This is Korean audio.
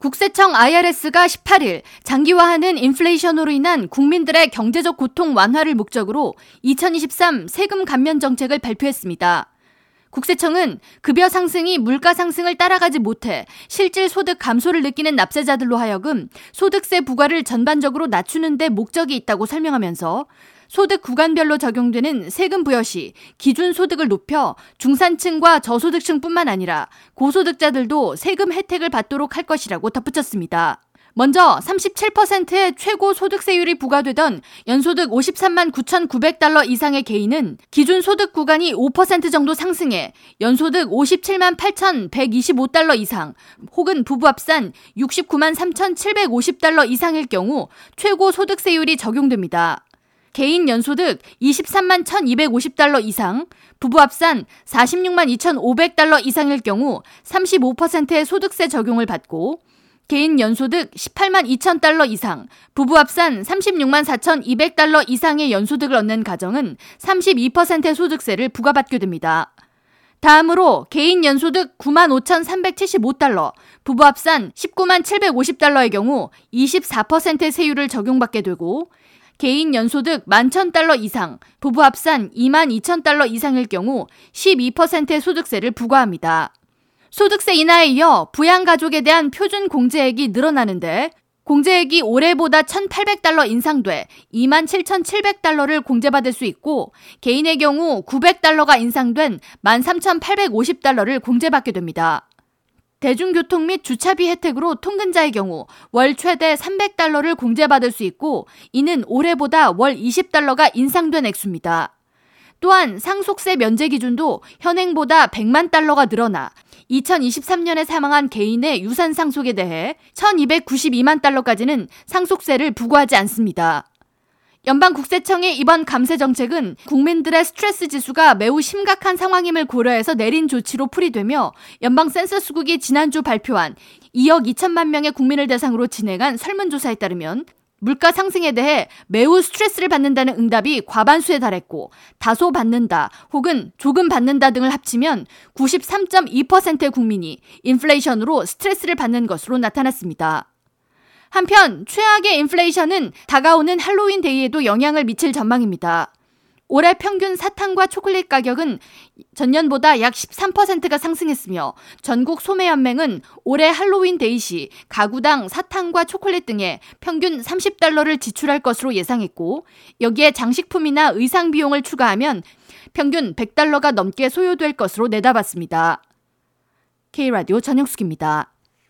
국세청 IRS가 18일 장기화하는 인플레이션으로 인한 국민들의 경제적 고통 완화를 목적으로 2023 세금 감면 정책을 발표했습니다. 국세청은 급여 상승이 물가 상승을 따라가지 못해 실질 소득 감소를 느끼는 납세자들로 하여금 소득세 부과를 전반적으로 낮추는 데 목적이 있다고 설명하면서 소득 구간별로 적용되는 세금 부여 시 기준 소득을 높여 중산층과 저소득층뿐만 아니라 고소득자들도 세금 혜택을 받도록 할 것이라고 덧붙였습니다. 먼저 37%의 최고 소득세율이 부과되던 연소득 53만 9,900달러 이상의 개인은 기준 소득 구간이 5% 정도 상승해 연소득 57만 8,125달러 이상 혹은 부부 합산 69만 3,750달러 이상일 경우 최고 소득세율이 적용됩니다. 개인 연소득 23만 1,250달러 이상, 부부 합산 46만 2,500달러 이상일 경우 35%의 소득세 적용을 받고 개인 연소득 18만 2천 달러 이상, 부부 합산 36만 4,200달러 이상의 연소득을 얻는 가정은 32%의 소득세를 부과받게 됩니다. 다음으로 개인 연소득 9만 5,375달러, 부부 합산 19만 750달러의 경우 24%의 세율을 적용받게 되고 개인 연소득 11,000달러 이상, 부부 합산 2만 2,000달러 이상일 경우 12%의 소득세를 부과합니다. 소득세 인하에 이어 부양가족에 대한 표준 공제액이 늘어나는데 공제액이 올해보다 1,800달러 인상돼 27,700달러를 공제받을 수 있고 개인의 경우 900달러가 인상된 13,850달러를 공제받게 됩니다. 대중교통 및 주차비 혜택으로 통근자의 경우 월 최대 300달러를 공제받을 수 있고 이는 올해보다 월 20달러가 인상된 액수입니다. 또한 상속세 면제 기준도 현행보다 100만 달러가 늘어나 2023년에 사망한 개인의 유산 상속에 대해 1292만 달러까지는 상속세를 부과하지 않습니다. 연방 국세청의 이번 감세 정책은 국민들의 스트레스 지수가 매우 심각한 상황임을 고려해서 내린 조치로 풀이되며 연방 센서스국이 지난주 발표한 2억 2천만 명의 국민을 대상으로 진행한 설문조사에 따르면 물가 상승에 대해 매우 스트레스를 받는다는 응답이 과반수에 달했고 다소 받는다 혹은 조금 받는다 등을 합치면 93.2%의 국민이 인플레이션으로 스트레스를 받는 것으로 나타났습니다. 한편 최악의 인플레이션은 다가오는 할로윈 데이에도 영향을 미칠 전망입니다. 올해 평균 사탕과 초콜릿 가격은 전년보다 약 13%가 상승했으며 전국 소매연맹은 올해 할로윈 데이 시 가구당 사탕과 초콜릿 등에 평균 30달러를 지출할 것으로 예상했고 여기에 장식품이나 의상 비용을 추가하면 평균 100달러가 넘게 소요될 것으로 내다봤습니다. K라디오 전영숙입니다.